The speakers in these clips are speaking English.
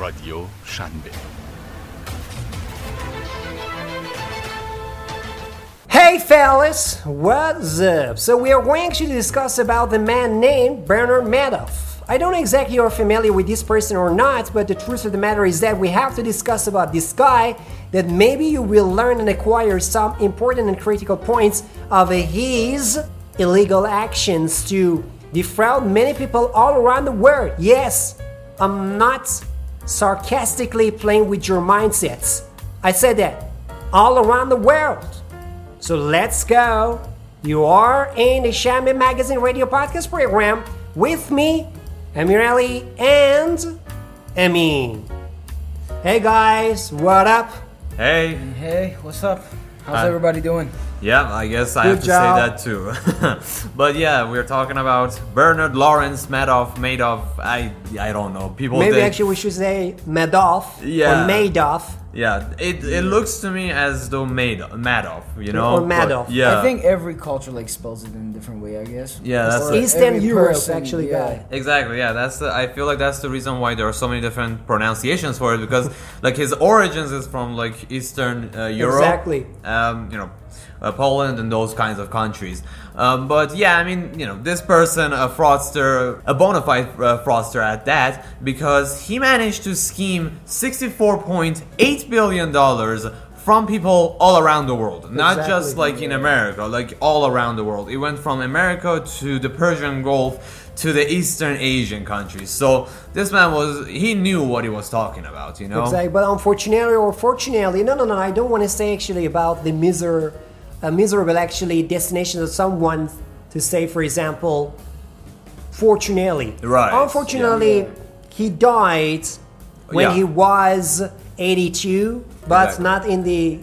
Radio Shanbe. Hey fellas, what's up? So we are going to discuss about the man named Bernard Madoff. I don't know exactly you're familiar with this person or not, but the truth of the matter is that we have to discuss about this guy that maybe you will learn and acquire some important and critical points of his illegal actions to defraud many people all around the world. Yes, I'm not sarcastically playing with your mindsets. I said that all around the world. So let's go. You are in the Shambi Magazine radio podcast program with me, Amir Ali, and Amin. Hey guys, what up? Hey, Hey, what's up? How's Hi. everybody doing? yeah, I guess I Good have to say that too. but yeah, we're talking about Bernard Lawrence Madoff, Madoff. I I don't know. People. Maybe they- actually we should say Madoff Yeah. or Madoff. Yeah, it it looks to me as though Made Madoff. You know. Or but- Madoff. Yeah. I think every culture like spells it in a different way. I guess. Yeah, that's Or. Eastern Europe, actually, yeah. guy. Exactly. Yeah, that's the. I feel like that's the reason why there are so many different pronunciations for it because like his origins is from like Eastern uh, Europe. Exactly. Um, you know, uh, Poland and those kinds of countries. Um, but yeah, I mean, you know, this person, a fraudster, a bona fide uh, fraudster at that, because he managed to scheme sixty-four point eight billion dollars from people all around the world, not just like in America, like all around the world. It went from America to the Persian Gulf to the Eastern Asian countries. So this man was he knew what he was talking about, you know. Exactly. But unfortunately or fortunately, no, no, no. I don't want to say actually about the miser, uh, miserable actually destination of someone to say, for example, fortunately. Right, Unfortunately, yeah. he died when Yeah. he was 82, but Exactly. not in the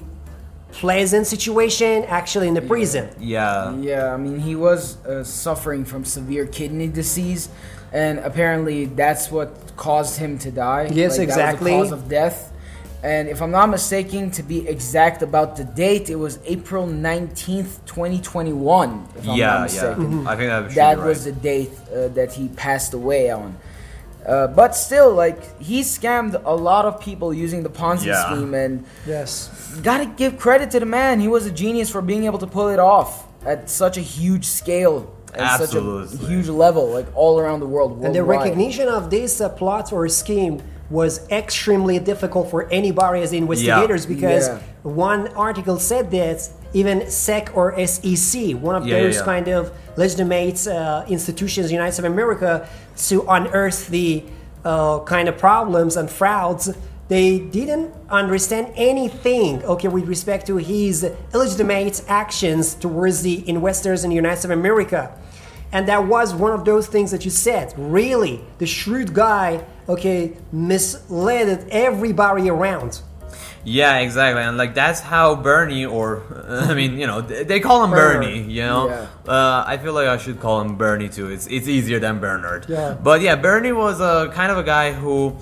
pleasant situation. Actually, in the prison. Yeah. Yeah, I mean, he was uh, suffering from severe kidney disease, and apparently that's what caused him to die. Yes, Like, exactly. That was the cause of death. And if I'm not mistaken, to be exact about the date, it was April 19th, 2021. If I'm yeah, not yeah. mistaken. I think that, that be right. was the date uh, that he passed away on. Uh, but still, like he scammed a lot of people using the Ponzi Yeah. scheme, and Yes. gotta give credit to the man. He was a genius for being able to pull it off at such a huge scale at Absolutely. such a huge level, like all around the world. And the recognition of this uh, plot or scheme was extremely difficult for anybody as investigators because Yeah. one article said that even SEC or SEC, one of Yeah, yeah, those yeah. kind of legitimate uh, institutions in the United States of America, to unearth the uh, kind of problems and frauds, they didn't understand anything, okay, with respect to his illegitimate actions towards the investors in the United States of America. And that was one of those things that you said. Really, the shrewd guy, okay, misled everybody around. Yeah, exactly, and like that's how Bernie, or I mean, you know, they call him Bernard. Bernie. You know, Yeah. uh, I feel like I should call him Bernie too. It's it's easier than Bernard. Yeah. But yeah, Bernie was a kind of a guy who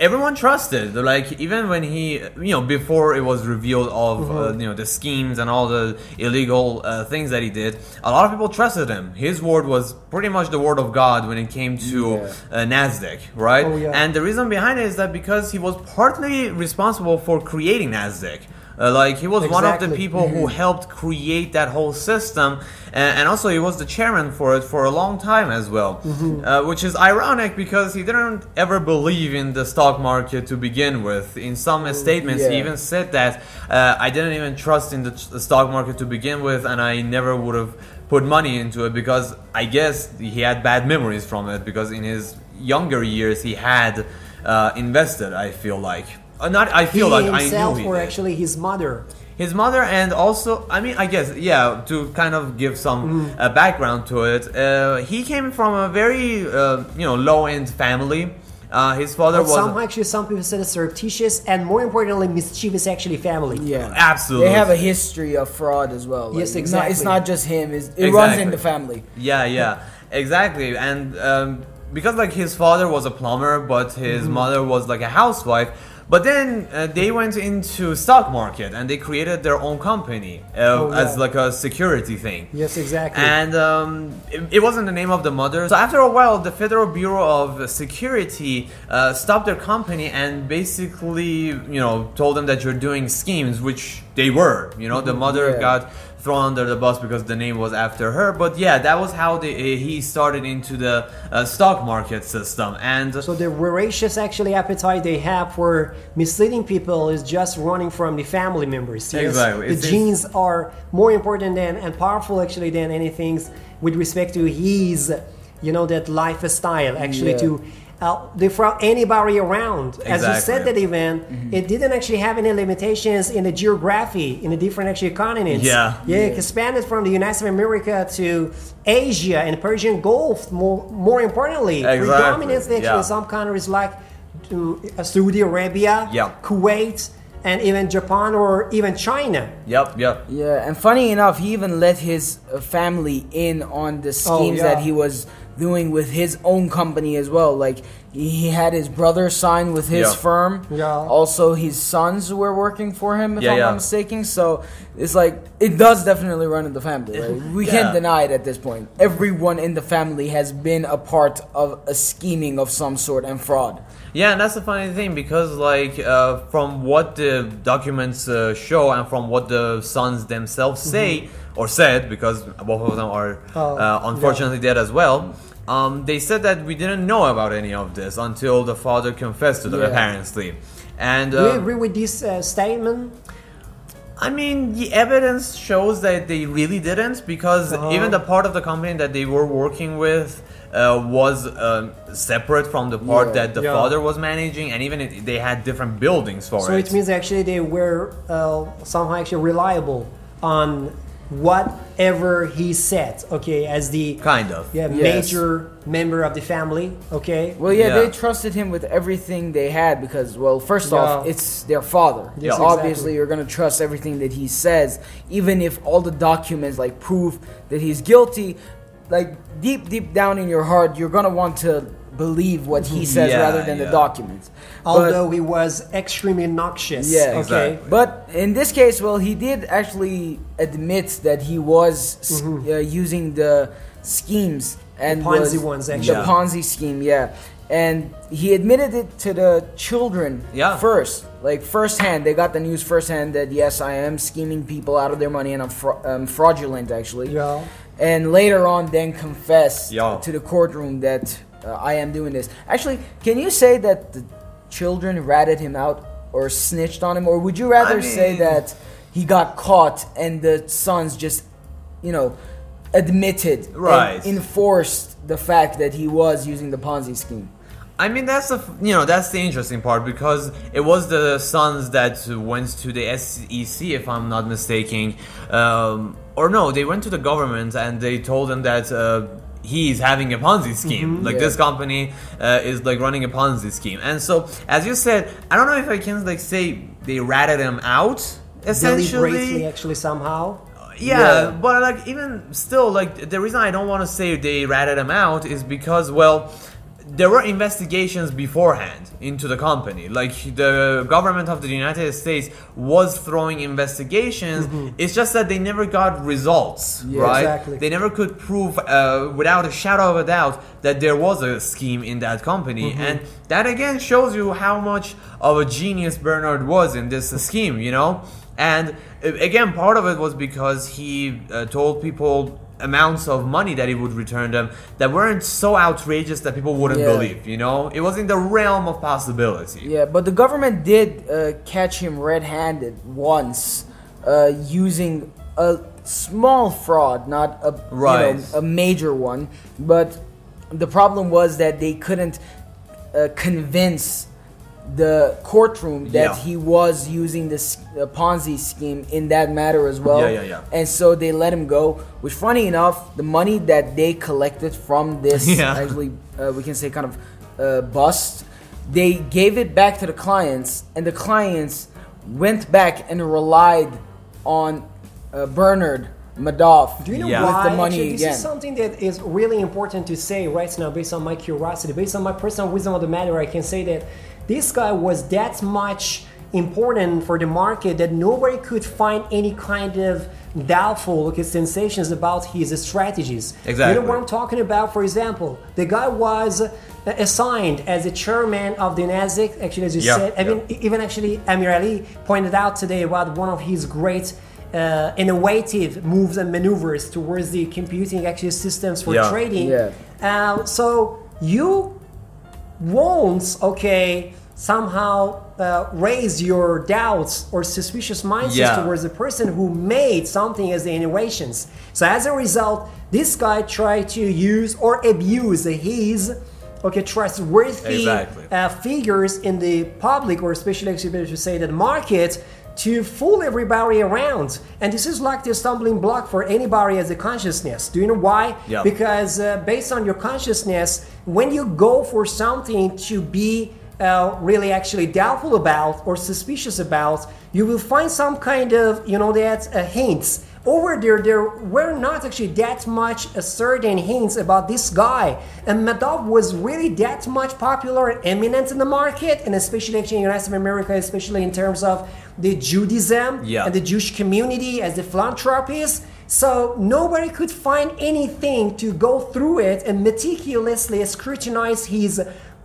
everyone trusted. Like even when he, you know, before it was revealed of Mm-hmm. uh, you know the schemes and all the illegal uh, things that he did, a lot of people trusted him. His word was pretty much the word of God when it came to Yeah. uh, Nasdaq, right? Oh, yeah. And the reason behind it is that because he was partly responsible for creating Nasdaq. Uh, like he was one of the Exactly. people who helped create that whole system, and, and also he was the chairman for it for a long time as well. Uh, which is ironic because he didn't ever believe in the stock market to begin with. In some statements, he even said that uh, I didn't even trust in the, the stock market to begin with, and I never would have put money into it because I guess he had bad memories from it because in his younger years he had uh, invested. I feel like. Uh, not I feel he like I himself knew he or did. actually his mother. His mother, and also, I mean, I guess, yeah, to kind of give some Mm-hmm. uh, background to it, uh, he came from a very, uh, you know, low end family. Uh, his father But was. some actually some people said it's surreptitious and more importantly mischievous actually family. Yeah, Absolutely. They have a history of fraud as well. Like, Yes, it's not- It's not just him. It's, it runs in the family. Yeah, yeah, exactly. And um, because like his father was a plumber, but his Mm-hmm. mother was like a housewife. But then uh, they went into stock market and they created their own company uh, Oh, as like a security thing. Yes, exactly. And um, it, it wasn't the name of the mother. So after a while, the Federal Bureau of Security uh, stopped their company and basically, you know, told them that you're doing schemes, which they were. You know, the mother Yeah. got thrown under the bus because the name was after her. But yeah, that was how they, uh, he started into the uh, stock market system. And So the voracious actually appetite they have for misleading people is just running from the family members. yes? Exactly. The It's- genes are more important than and powerful actually than anything with respect to his, you know, that lifestyle actually Yeah. to uh, defraud anybody around. As you said Exactly. that event, it didn't actually have any limitations in the geography in the different actually continents. Yeah. Yeah, it expanded from the United States of America to Asia and Persian Gulf. More, more importantly, Exactly, predominantly actually yeah. some countries like um, Saudi Arabia, Yeah. Kuwait, and even Japan or even China. yep, yep. Yeah, and funny enough, he even let his uh, family in on the schemes yeah. that he was doing with his own company as well. Like he he had his brother sign with his Yeah. firm. Yeah. Also, his sons were working for him, if Yeah, I'm yeah. not mistaken. So it's like it does definitely run in the family. Right? We can't deny it at this point. Everyone in the family has been a part of a scheming of some sort and fraud. Yeah, and that's the funny thing because, like, uh, from what the documents uh, show and from what the sons themselves say or said, because both of them are Mm-hmm. Oh, uh, unfortunately dead as well. Um, they said that we didn't know about any of this until the father confessed to them, Yeah. apparently. And Do you uh, agree with this uh, statement? I mean, the evidence shows that they really didn't because Uh-huh. even the part of the company that they were working with uh, was um, separate from the part Yeah. that the Yeah. father was managing, and even it, they had different buildings for So it. So it means actually they were uh, somehow actually reliable on whatever he said. Okay, as the kind of. yeah, Yes. major member of the family. Okay. Well, yeah, Yeah. they trusted him with everything they had because, well, first off, it's their father. Yes, So Obviously, exactly. you're gonna trust everything that he says, even if all the documents like prove that he's guilty. Like deep, deep down in your heart, you're gonna want to believe what he says Yeah, rather than the yeah. Mm-hmm. documents. But- Although he was extremely noxious. Yeah, Okay. exactly. But in this case, well, he did actually admit that he was s- uh, using the schemes and Mm-hmm. Ponzi ones, The actually. Ponzi scheme, yeah. And he admitted it to the children Yeah. first, like firsthand. They got the news firsthand that yes, I am scheming people out of their money and I'm fra- um, fraudulent, actually. Yeah. And later on, then confess to the courtroom that uh, I am doing this. Actually, can you say that the children ratted him out or snitched on him, or would you rather I say that he got caught and the sons just, you know, admitted Right. and enforced the fact that he was using the Ponzi scheme? I mean, that's the you know that's the interesting part because it was the sons that went to the SEC, if I'm not mistaken, um, or no, they went to the government and they told them that uh, he's having a Ponzi scheme. Like Yeah. this company uh, is like running a Ponzi scheme, and so as you said, I don't know if I can like say they ratted him out essentially. Deliberately, actually, somehow. Yeah, Yeah. but like even still, like the reason I don't want to say they ratted him out is because well, there were investigations beforehand into the company. Like the government of the United States was throwing investigations. It's just that they never got results, Yeah, right? exactly. They never could prove uh, without a shadow of a doubt that there was a scheme in that company, and that again shows you how much of a genius Bernard was in this scheme, you know. And uh, again, part of it was because he uh, told people amounts of money that he would return them that weren't so outrageous that people wouldn't Yeah. believe. You know, it was in the realm of possibility. Yeah, but the government did uh, catch him red-handed once, uh, using a small fraud, not a you Right. know, a major one. But the problem was that they couldn't uh, convince the courtroom that Yeah. he was using this uh, Ponzi scheme in that matter as well. Yeah, yeah, yeah. And so they let him go. Which, funny enough, the money that they collected from this Yeah. actually, uh, we can say, kind of uh, bust, they gave it back to the clients, and the clients went back and relied on uh, Bernard Madoff Do you know Yeah. with why? the money Actually, this again. is something that is really important to say right now, based on my curiosity, based on my personal wisdom of the matter. I can say that this guy was that much important for the market that nobody could find any kind of doubtful okay, sensations about his strategies. Exactly. You know what I'm talking about? For example, the guy was uh, assigned as the chairman of the Nasdaq. Actually, as you Yeah, said, yeah. even even actually Amir Ali pointed out today about one of his great uh, innovative moves and maneuvers towards the computing actually systems for Yeah. trading. Yeah. Uh, so you won't okay somehow uh, raise your doubts or suspicious mindsets Yeah. towards the person who made something as the innovations. So as a result, this guy tried to use or abuse his okay trustworthy Exactly. uh, figures in the public or especially better to say that market to fool everybody around. And this is like the stumbling block for anybody as a consciousness. Do you know why? Yeah. because uh, based on your consciousness when you go for something to be uh, really actually doubtful about or suspicious about you will find some kind of you know that uh, hints. Over there there were not actually that much uh, certain hints about this guy. And Madoff was really that much popular and eminent in the market and especially actually in the United States of America especially in terms of the Judaism Yeah. and the Jewish community as the philanthropist. So nobody could find anything to go through it and meticulously scrutinize his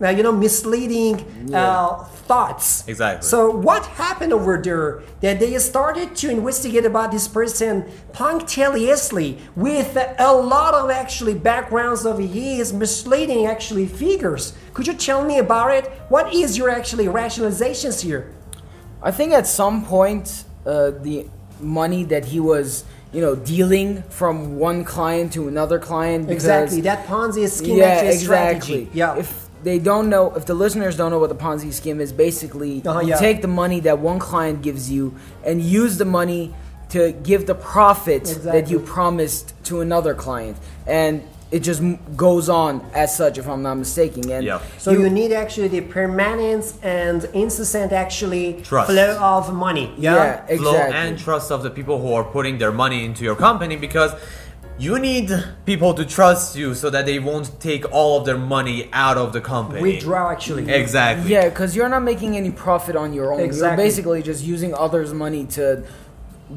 uh, you know misleading uh, thoughts. Exactly. so what happened over there that they started to investigate about this person punctiliously with a lot of actually backgrounds of his misleading actually figures? Could you tell me about it? What is your actually rationalizations here I think at some point, uh, the money that he was, you know, dealing from one client to another client. Because, exactly that ponzi scheme yeah, exactly. strategy yeah If they don't know, if the listeners don't know what the Ponzi scheme is, basically Uh-huh, you yeah. take the money that one client gives you and use the money to give the profit that you promised to another client, and it just goes on as such, if I'm not mistaken. And Yeah. So you, need actually the permanence and incessant actually Trust. flow of money. Yeah. yeah, exactly. flow and trust of the people who are putting their money into your company because you need people to trust you so that they won't take all of their money out of the company. Withdraw actually. Exactly. Yeah, because you're not making any profit on your own. Exactly. You're basically just using others' money to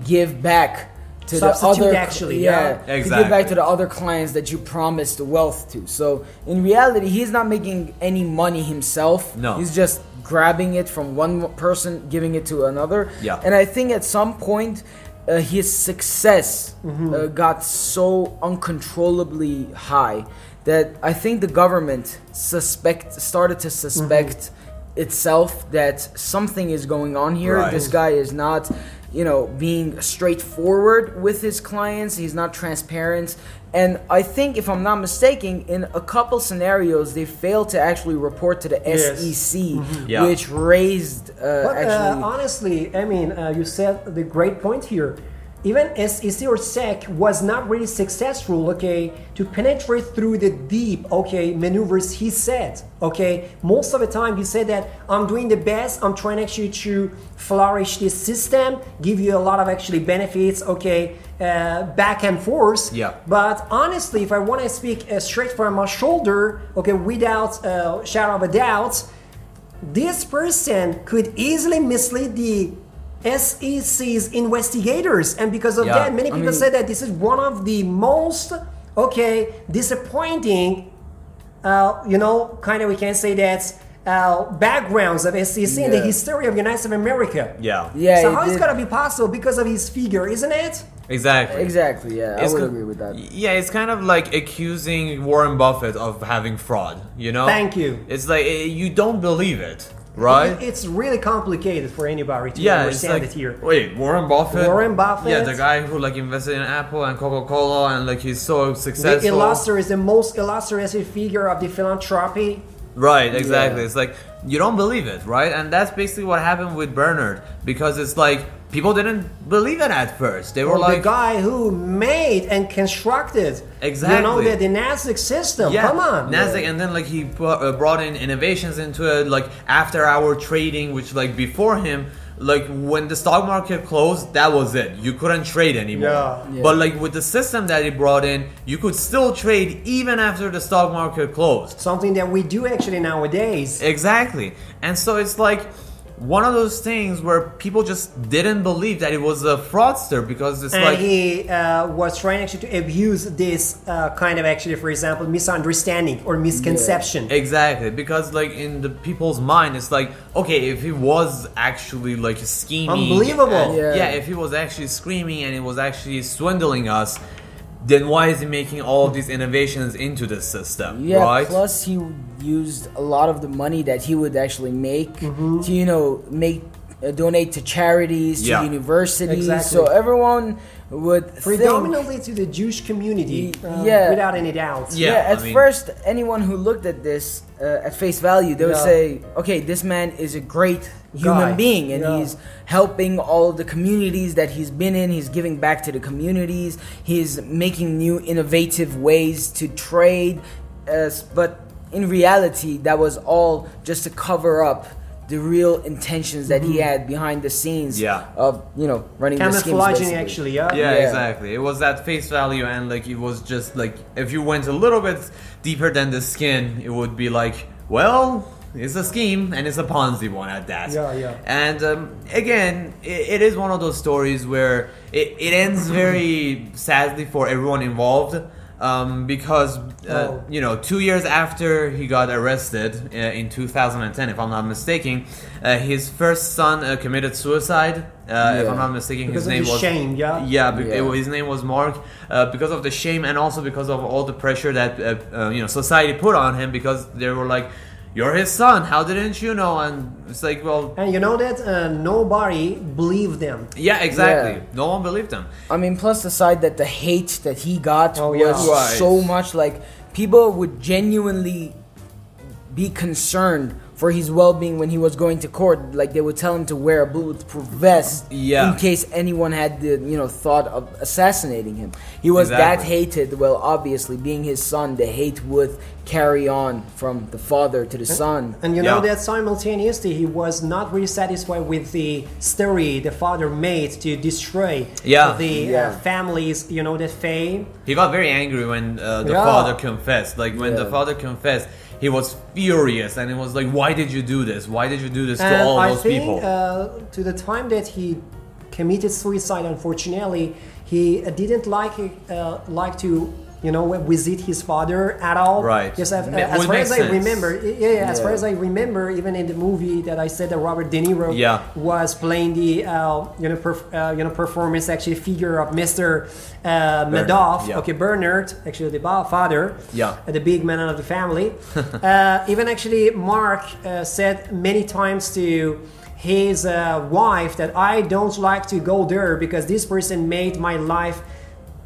give back to the other. actually, yeah, yeah. to give back to the other clients that you promised wealth to. So in reality, he's not making any money himself. No. he's just grabbing it from one person, giving it to another. Yeah. and I think at some point. Uh, his success Mm-hmm. uh, got so uncontrollably high that I think the government suspect started to suspect Mm-hmm. itself that something is going on here. Right. This guy is not, you know, being straightforward with his clients. He's not transparent. And I think, if I'm not mistaken, in a couple scenarios, they failed to actually report to the Yes. SEC, Yeah. which raised uh, But uh, honestly, I mean, uh, you said the great point here. Even SEC or SEC was not really successful, okay, to penetrate through the deep, okay, maneuvers he said, okay. Most of the time, he said that I'm doing the best. I'm trying actually to flourish this system, give you a lot of actually benefits, okay, uh, back and forth. Yeah. But honestly, if I want to speak uh, straight from my shoulder, okay, without uh, shadow of a doubt, this person could easily mislead the SEC's investigators, and because of Yeah, that, many I people mean- say that this is one of the most okay disappointing. Uh, you know, kind of we can say that uh, backgrounds of SEC in the history of United States of America. Yeah. yeah, so it how is it gonna be possible because of his figure, isn't it? Exactly. Exactly, yeah, I would co- agree with that. Yeah, it's kind of like accusing Warren Buffett of having fraud. You know? Thank you. It's like eh, you don't believe it, right? It's really complicated for anybody to yeah, understand like it here. wait, Warren Buffett. Warren Buffett? Yeah, the guy who like invested in Apple and Coca Cola and like he's so The successful. illustrious, the most illustrious figure of the philanthropy. Right, exactly. Yeah. It's like you don't believe it, right? And that's basically what happened with Bernard because it's like people didn't believe it at first. They were Or like, the guy who made and constructed, Exactly. you know, the, the Nasdaq system. yeah, Come on, Nasdaq, and then like he uh, brought in innovations into it, like after-hour trading, which like before him like when the stock market closed, that was it. You couldn't trade anymore. Yeah. Yeah. But like with the system that he brought in, you could still trade even after the stock market closed. Something that we do actually nowadays. Exactly. And so it's like one of those things where people just didn't believe that it was a fraudster because it's and like he uh, was trying actually to abuse this uh, kind of actually, for example, misunderstanding or misconception. Exactly, because like in the people's mind, it's like okay, if he was actually like scheming, Unbelievable. and- Yeah. yeah. if he was actually screaming and he was actually swindling us, then why is he making all of these innovations into the system? Yeah. right? Plus, he used a lot of the money that he would actually make Mm-hmm. to, you know, make uh, donate to charities, to Yeah. universities. Exactly. So everyone would think. Predominantly to the Jewish community, Y- uh, yeah. without any doubt. Yeah, Yeah, I at mean- first, anyone who looked at this uh, at face value, they would Yeah. say, "Okay, this man is a great human Guy. being, and Yeah. he's helping all the communities that he's been in. He's giving back to the communities. He's making new innovative ways to trade." As but in reality, that was all just to cover up the real intentions that he had behind the scenes Yeah. of you know running the schemes. Camouflaging, actually, yeah. yeah, Yeah. exactly. It was at face value, and like it was just like if you went a little bit deeper than the skin, it would be like, well, it's a scheme and it's a Ponzi one at that. Yeah, yeah. And um, again, it, it is one of those stories where it, it ends very sadly for everyone involved. Um, because uh, Oh. you know, two years after he got arrested uh, in 2010, if I'm not mistaken, uh, his first son uh, committed suicide. Uh, If I'm not mistaken, Because his name was shame, yeah? yeah, be- Yeah. it his name was Mark uh, because of the shame and also because of all the pressure that uh, uh, you know society put on him because they were like, "You're his son. How didn't you know?" And it's like, well, And you know that uh, nobody believed them. yeah, exactly. Yeah. No one believed him. I mean, plus the side that the hate that he got Oh, was yeah. Right. so much. Like people would genuinely be concerned for his well-being when he was going to court. Like they would tell him to wear a bulletproof vest Yeah. in case anyone had the you know thought of assassinating him. He was that hated. Well, obviously, being his son, the hate would carry on from the father to the son. And you know Yeah. that simultaneously he was not really satisfied with the story the father made to destroy Yeah. the Yeah. Uh, family's, you know, that fame. He got very angry when uh, the Yeah. father confessed. Like when the father confessed, he was furious and it was like, "Why did you do this? Why did you do this to all I those think people?" uh, to the time that he committed suicide, unfortunately, he didn't like uh, like to you know visit his father at all. Right. Yes, uh, as far as I remember, yeah, yeah, as far as I remember, even in the movie that I said that Robert De Niro Yeah. was playing the uh, you know perf- uh, you know performance actually figure of Mr. Uh, Madoff. yeah. Okay, Bernard, actually the father. Yeah. uh, the big man of the family. uh, even actually, Mark uh, said many times to his uh, wife that I don't like to go there because this person made my life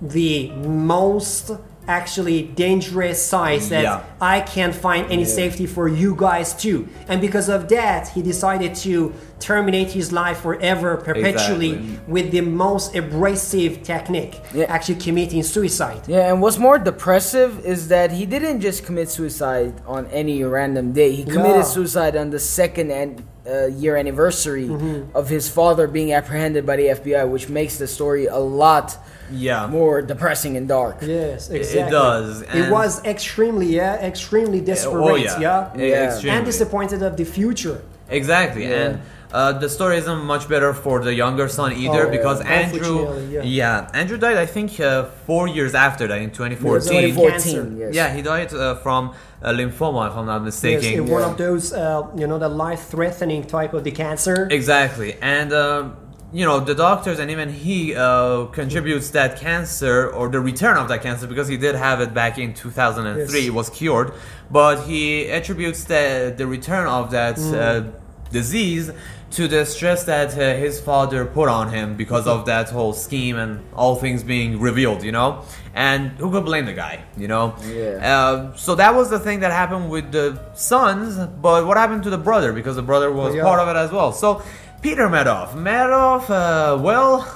the most actually dangerous site that Yeah. I can't find any safety for you guys too. And because of that, he decided to terminate his life forever, perpetually, Exactly. with the most abrasive technique, Yeah. actually committing suicide. Yeah, and what's more depressive is that he didn't just commit suicide on any random day. He committed Yeah. suicide on the second and uh, year anniversary Mm-hmm. of his father being apprehended by the FBI, which makes the story a lot yeah. more depressing and dark. Yes, exactly. It does, It was extremely, yeah, extremely desperate, oh yeah, yeah, Yeah. extremely. and disappointed of the future. Exactly, Yeah. and uh, the story isn't much better for the younger son either Oh, because yeah. Andrew, Unfortunately, yeah. Andrew died I think uh, four years after that in 2014. Yeah, 2014, Cancer. yes. Yeah, he died uh, from uh, lymphoma, if I'm not Yes, mistaken. in one Yeah. of those, uh, you know, the life-threatening type of the cancer. Exactly, and um, you know the doctors and even he uh, contributes that cancer or the return of that cancer because he did have it back in 2003. Yes. It was cured, but he attributes the the return of that Mm. uh, disease to the stress that uh, his father put on him because of that whole scheme and all things being revealed. You know, and who could blame the guy? You know. Yeah. Uh, so that was the thing that happened with the sons, but what happened to the brother? Because the brother was Yeah. part of it as well. So Peter Madoff, Madoff, uh, well,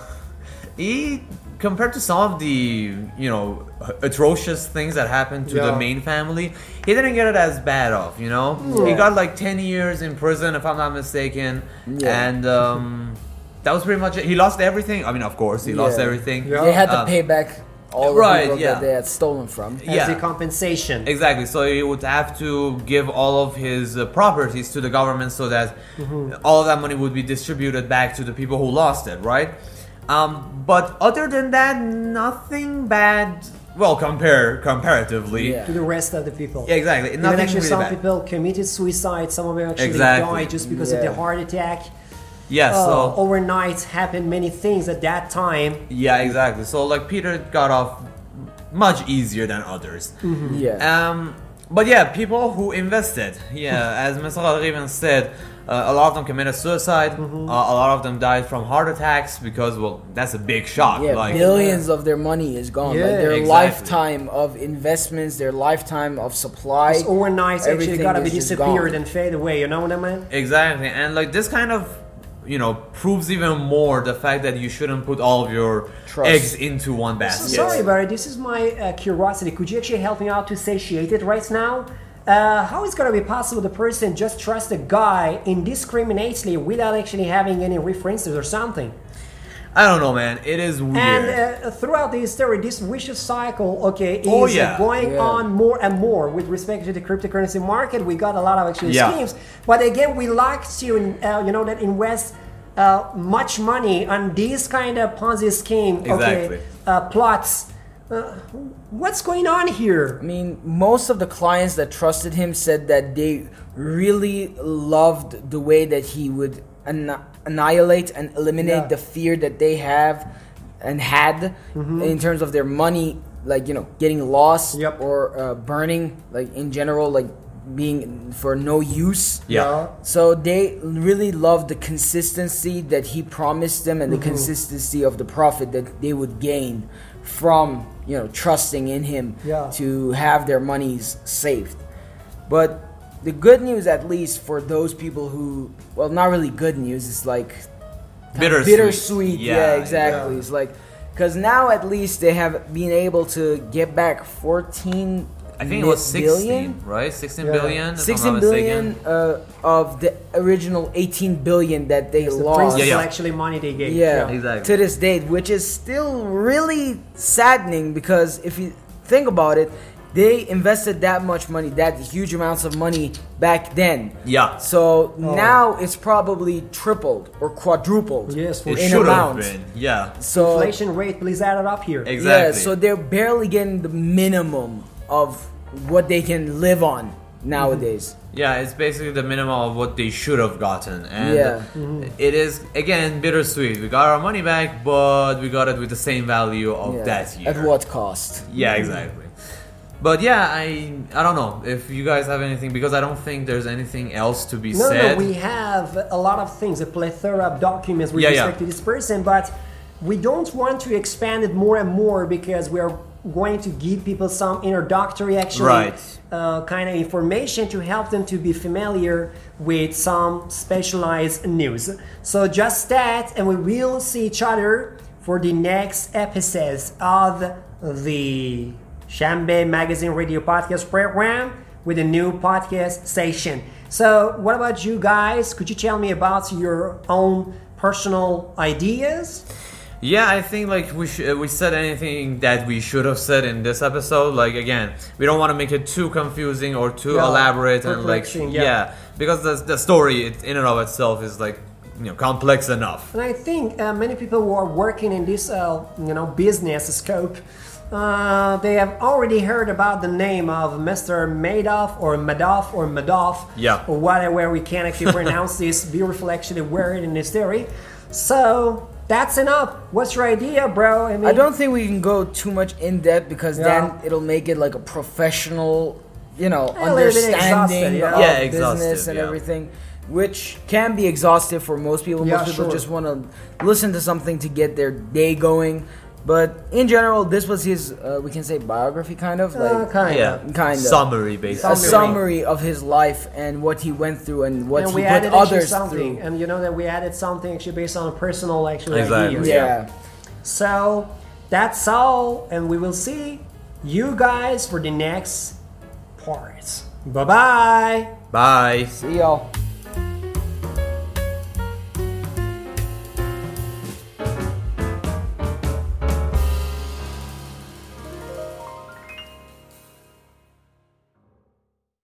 he compared to some of the you know atrocious things that happened to the main family, he didn't get it as bad off. You know, he got like ten years in prison if I'm not mistaken, Yeah. and um, that was pretty much it. He lost everything. I mean, of course, he lost everything. Yeah. They had to Um, pay back all right, the people yeah. that they had stolen from. As Yeah. a compensation. Exactly. So he would have to give all of his uh, properties to the government so that all of that money would be distributed back to the people who lost it, right? Um, but other than that, nothing bad. Well, compare comparatively. Yeah. to the rest of the people. Yeah, exactly. Nothing Even Nothing actually, really some bad. people committed suicide. Some of them actually Exactly. died just because of the heart attack. Yeah. Uh, So overnight happened many things at that time. yeah, exactly. So like Peter got off much easier than others. Yeah. Um, but yeah, people who invested, yeah, as Mr. even said, uh, a lot of them committed suicide. Mm-hmm. Uh, a lot of them died from heart attacks because, well, that's a big shock. Yeah, like, billions of their money is gone. Yeah, like their exactly. lifetime of investments, their lifetime of supply. It's overnight actually everything gotta be is disappeared gone. and fade away. You know what I mean? Exactly, and like this kind of, you know, proves even more the fact that you shouldn't put all of your Trust. eggs into one So basket. sorry, Barry. This is my uh, curiosity. Could you actually help me out to satiate it right now? Uh, how is gonna be possible the person just trust a guy indiscriminately without actually having any references or something? I don't know, man. It is weird. And uh, throughout the history, this vicious cycle, okay, is Oh, yeah. going Yeah. on more and more with respect to the cryptocurrency market. We got a lot of actually Yeah. schemes, but again, we like to, uh, you know, that invest uh, much money on these kind of Ponzi scheme, Exactly. okay, uh, plots. Uh, what's going on here? I mean, most of the clients that trusted him said that they really loved the way that he would anni- annihilate and eliminate Yeah. the fear that they have and had in terms of their money, like you know, getting lost Yep. or uh, burning, like in general, like being for no use. yeah. So they really loved the consistency that he promised them and the consistency of the profit that they would gain from, you know, trusting in him Yeah. to have their monies saved. But the good news at least for those people who well not really good news, it's like Bittersweet. bittersweet. Yeah, exactly. yeah. It's like because now at least they have been able to get back 14 I think it was 16, billion? right? 16 Yeah. billion. if I'm not billion uh, of the original 18 billion that they It's lost. principal Yeah, yeah. actually money they gave. Yeah, Exactly. to this date, which is still really saddening because if you think about it, they invested that much money, that huge amounts of money back then. Yeah. So oh. now it's probably tripled or quadrupled Yes, for It in should have been. Yeah. So Inflation rate, please add it up here. Exactly. yeah, so they're barely getting the minimum of what they can live on nowadays. Mm-hmm. Yeah, it's basically the minimum of what they should have gotten, and Yeah. Mm-hmm. it is again bittersweet. We got our money back, but we got it with the same value of Yeah. that year. At what cost? Yeah, exactly. But yeah, I I don't know if you guys have anything because I don't think there's anything else to be No, said. no, we have a lot of things, a plethora of documents with Yeah, yeah. respect to this person, but we don't want to expand it more and more because we are going to give people some introductory, actually, Right. uh, kind of information to help them to be familiar with some specialized news. So just that, and we will see each other for the next episodes of the Shambe Magazine Radio Podcast program with a new podcast station. So, what about you guys? Could you tell me about your own personal ideas? Yeah, I think like we sh- we said anything that we should have said in this episode. Like again, we don't want to make it too confusing or too Yeah, elaborate and like yeah. yeah. because the the story it, in and of itself is like you know complex enough. And I think uh, many people who are working in this, uh, you know, business scope, uh, they have already heard about the name of Mr. Madoff or Madoff or Madoff, Yeah. or whatever we can actually pronounce this beautiful actually word in this theory. So that's enough. What's your idea, bro? I mean, I don't think we can go too much in depth because Yeah. then it'll make it like a professional, you know, A little exhausted, understanding yeah. of Yeah, business and yeah. everything, which can be exhaustive for most people. Yeah, most people sure. just want to listen to something to get their day going. But in general, this was his, uh, we can say, biography, kind of Uh, like kind Yeah, of. Kinda. summary basically. a summary. summary of his life and what he went through and what and he we put added actually others something, through. and you know that we added something actually based on a personal actually Exactly. idea. Yeah. So, that's all, and we will see you guys for the next part. Bye bye. Bye. See y'all.